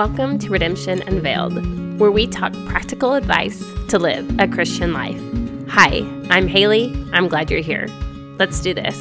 Welcome to Redemption Unveiled, where we talk practical advice to live a Christian life. Hi, I'm Haley. I'm glad you're here. Let's do this.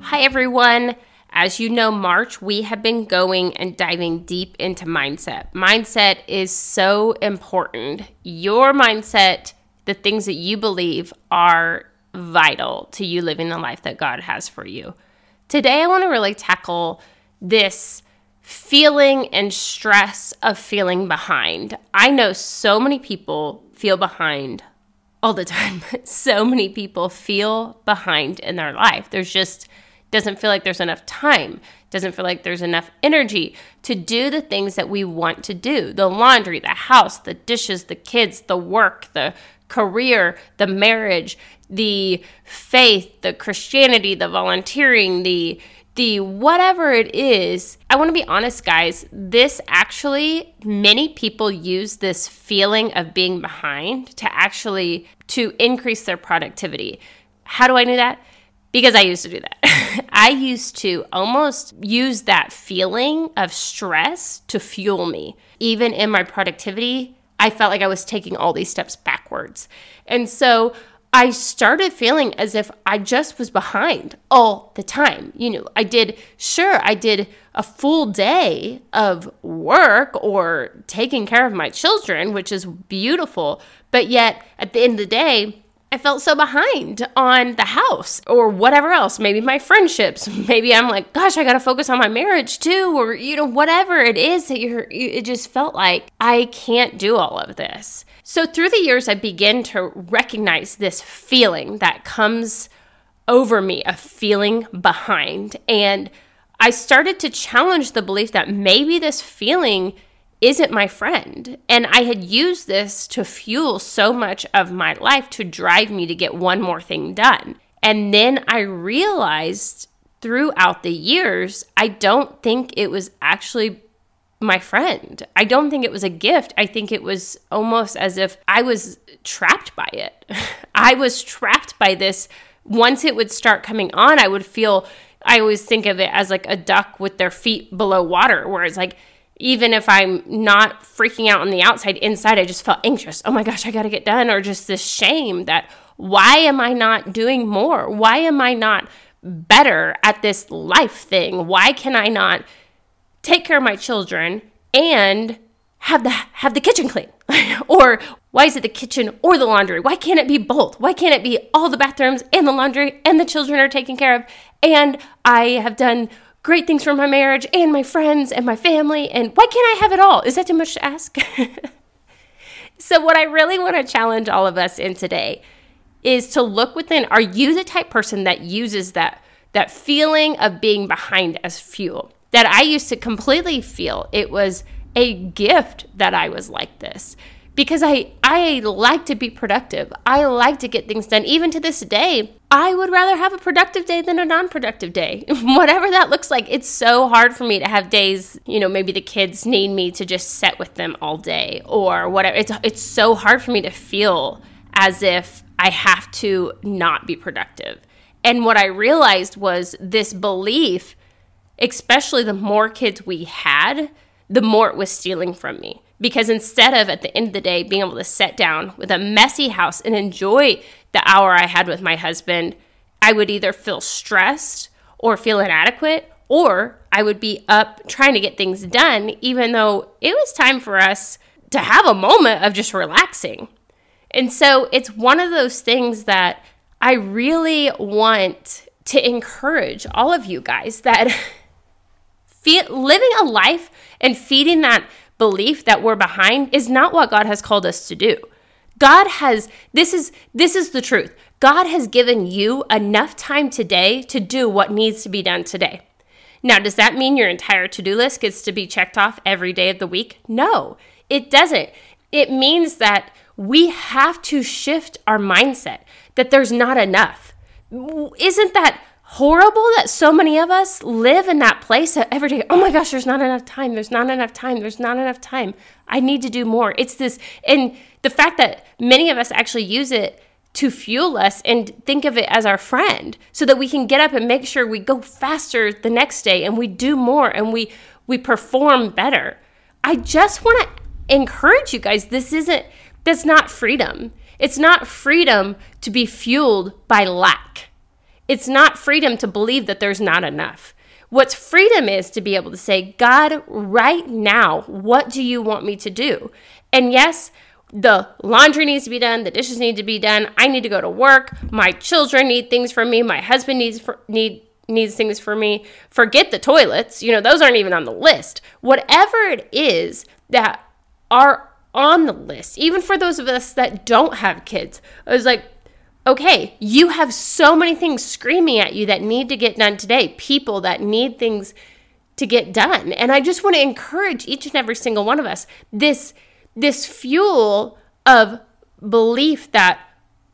Hi, everyone. As you know, March, we have been going and diving deep into mindset. Mindset is so important. Your mindset, the things that you believe, are vital to you living the life that God has for you. Today, I want to really tackle this feeling and stress of feeling behind. I know so many people feel behind all the time. so many people feel behind in their life. There's just doesn't feel like there's enough time, doesn't feel like there's enough energy to do the things that we want to do. The laundry, the house, the dishes, the kids, the work, the career, the marriage, the faith, the Christianity, the volunteering, the the whatever it is, I want to be honest, guys. This actually, many people use this feeling of being behind to actually to increase their productivity. How do I know that? Because I used to do that. I used to almost use that feeling of stress to fuel me. Even in my productivity, I felt like I was taking all these steps backwards. And so I started feeling as if I just was behind all the time. You know, I did, sure, I did a full day of work or taking care of my children, which is beautiful. But yet, at the end of the day, I felt so behind on the house or whatever else. Maybe my friendships. Maybe I'm like, gosh, I got to focus on my marriage too, or, you know, whatever it is that you're, it just felt like I can't do all of this. So, through the years, I began to recognize this feeling that comes over me of feeling behind. And I started to challenge the belief that maybe this feeling isn't my friend. And I had used this to fuel so much of my life to drive me to get one more thing done. And then I realized throughout the years, I don't think it was actually my friend. I don't think it was a gift. I think it was almost as if I was trapped by it. I was trapped by this. Once it would start coming on, I would feel, I always think of it as like a duck with their feet below water, where it's like, even if I'm not freaking out on the outside, inside I just felt anxious. Oh my gosh, I got to get done. Or just this shame that why am I not doing more? Why am I not better at this life thing? Why can I not take care of my children and have the have the kitchen clean? or why is it the kitchen or the laundry? Why can't it be both? Why can't it be all the bathrooms and the laundry and the children are taken care of and I have done great things for my marriage and my friends and my family and why can't I have it all? Is that too much to ask? so what I really want to challenge all of us in today is to look within are you the type person that uses that that feeling of being behind as fuel? that I used to completely feel it was a gift that I was like this because I I like to be productive. I like to get things done. Even to this day, I would rather have a productive day than a non-productive day. Whatever that looks like. It's so hard for me to have days, you know, maybe the kids need me to just sit with them all day or whatever. It's it's so hard for me to feel as if I have to not be productive. And what I realized was this belief especially the more kids we had, the more it was stealing from me. Because instead of at the end of the day being able to sit down with a messy house and enjoy the hour I had with my husband, I would either feel stressed or feel inadequate, or I would be up trying to get things done, even though it was time for us to have a moment of just relaxing. And so it's one of those things that I really want to encourage all of you guys that living a life and feeding that belief that we're behind is not what God has called us to do. God has this is this is the truth. God has given you enough time today to do what needs to be done today. Now, does that mean your entire to-do list gets to be checked off every day of the week? No, it doesn't. It means that we have to shift our mindset that there's not enough. Isn't that horrible that so many of us live in that place every day, oh my gosh, there's not enough time. There's not enough time. There's not enough time. I need to do more. It's this, and the fact that many of us actually use it to fuel us and think of it as our friend so that we can get up and make sure we go faster the next day and we do more and we we perform better. I just want to encourage you guys this isn't that's not freedom. It's not freedom to be fueled by lack. It's not freedom to believe that there's not enough. What's freedom is to be able to say, God, right now, what do you want me to do? And yes, the laundry needs to be done, the dishes need to be done, I need to go to work, my children need things from me, my husband needs for, need needs things for me. Forget the toilets, you know, those aren't even on the list. Whatever it is that are on the list, even for those of us that don't have kids, I was like, okay, you have so many things screaming at you that need to get done today, people that need things to get done. And I just want to encourage each and every single one of us this this fuel of belief that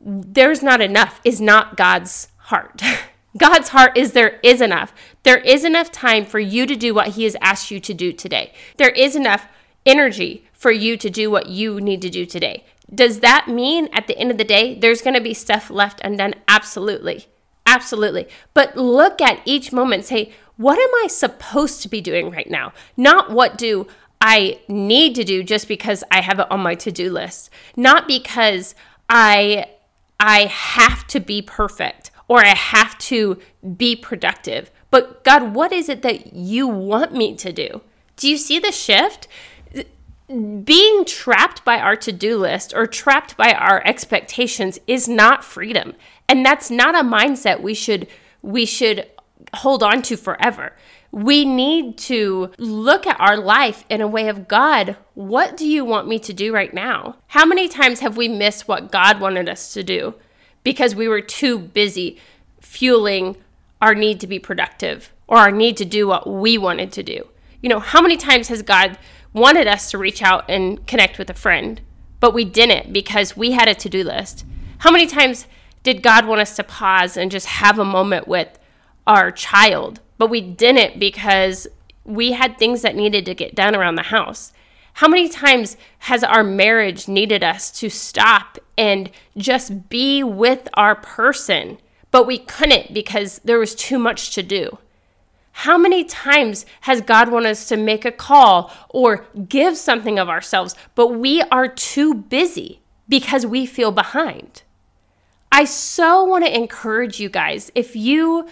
there's not enough is not God's heart. God's heart is there is enough. There is enough time for you to do what He has asked you to do today. There is enough energy for you to do what you need to do today. Does that mean at the end of the day, there's going to be stuff left undone? Absolutely. Absolutely. But look at each moment say, what am I supposed to be doing right now? Not what do I need to do just because I have it on my to-do list. Not because I I have to be perfect or I have to be productive. But God, what is it that you want me to do? Do you see the shift? Being trapped by our to do list or trapped by our expectations is not freedom. And that's not a mindset we should we should hold on to forever. We need to look at our life in a way of God, what do you want me to do right now? How many times have we missed what God wanted us to do because we were too busy fueling our need to be productive or our need to do what we wanted to do? You know, how many times has God wanted us to reach out and connect with a friend, but we didn't because we had a to do list. How many times did God want us to pause and just have a moment with our child, but we didn't because we had things that needed to get done around the house? How many times has our marriage needed us to stop and just be with our person, but we couldn't because there was too much to do? How many times has God wanted us to make a call or give something of ourselves, but we are too busy because we feel behind? I so want to encourage you guys if you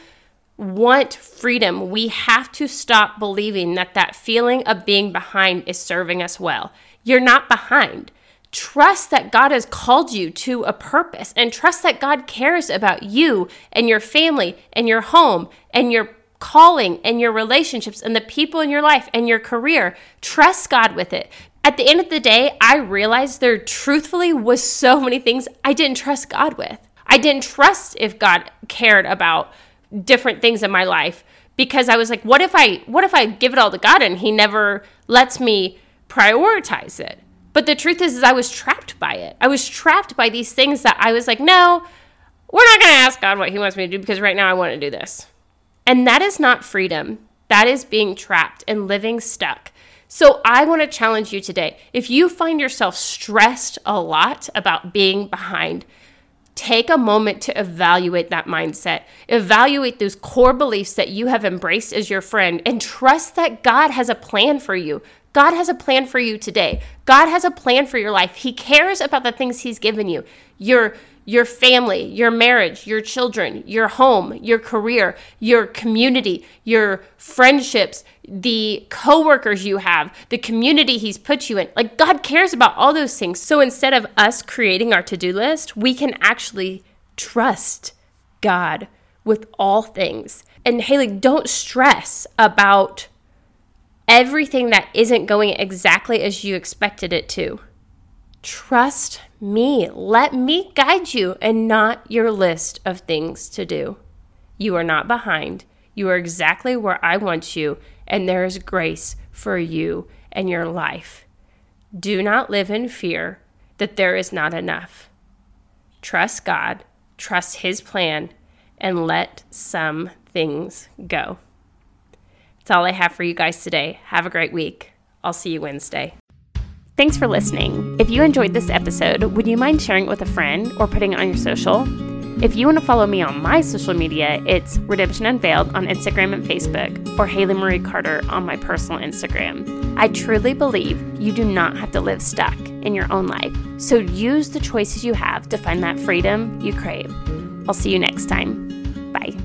want freedom, we have to stop believing that that feeling of being behind is serving us well. You're not behind. Trust that God has called you to a purpose and trust that God cares about you and your family and your home and your calling and your relationships and the people in your life and your career. Trust God with it. At the end of the day, I realized there truthfully was so many things I didn't trust God with. I didn't trust if God cared about different things in my life because I was like, what if I what if I give it all to God and he never lets me prioritize it? But the truth is, is I was trapped by it. I was trapped by these things that I was like, no, we're not going to ask God what he wants me to do because right now I want to do this. And that is not freedom. That is being trapped and living stuck. So I want to challenge you today. If you find yourself stressed a lot about being behind, take a moment to evaluate that mindset. Evaluate those core beliefs that you have embraced as your friend and trust that God has a plan for you. God has a plan for you today. God has a plan for your life. He cares about the things He's given you. Your your family, your marriage, your children, your home, your career, your community, your friendships, the coworkers you have, the community he's put you in. Like God cares about all those things. So instead of us creating our to-do list, we can actually trust God with all things. And Haley, don't stress about everything that isn't going exactly as you expected it to. Trust me. Let me guide you and not your list of things to do. You are not behind. You are exactly where I want you, and there is grace for you and your life. Do not live in fear that there is not enough. Trust God, trust His plan, and let some things go. That's all I have for you guys today. Have a great week. I'll see you Wednesday. Thanks for listening. If you enjoyed this episode, would you mind sharing it with a friend or putting it on your social? If you want to follow me on my social media, it's Redemption Unveiled on Instagram and Facebook, or Haley Marie Carter on my personal Instagram. I truly believe you do not have to live stuck in your own life, so use the choices you have to find that freedom you crave. I'll see you next time. Bye.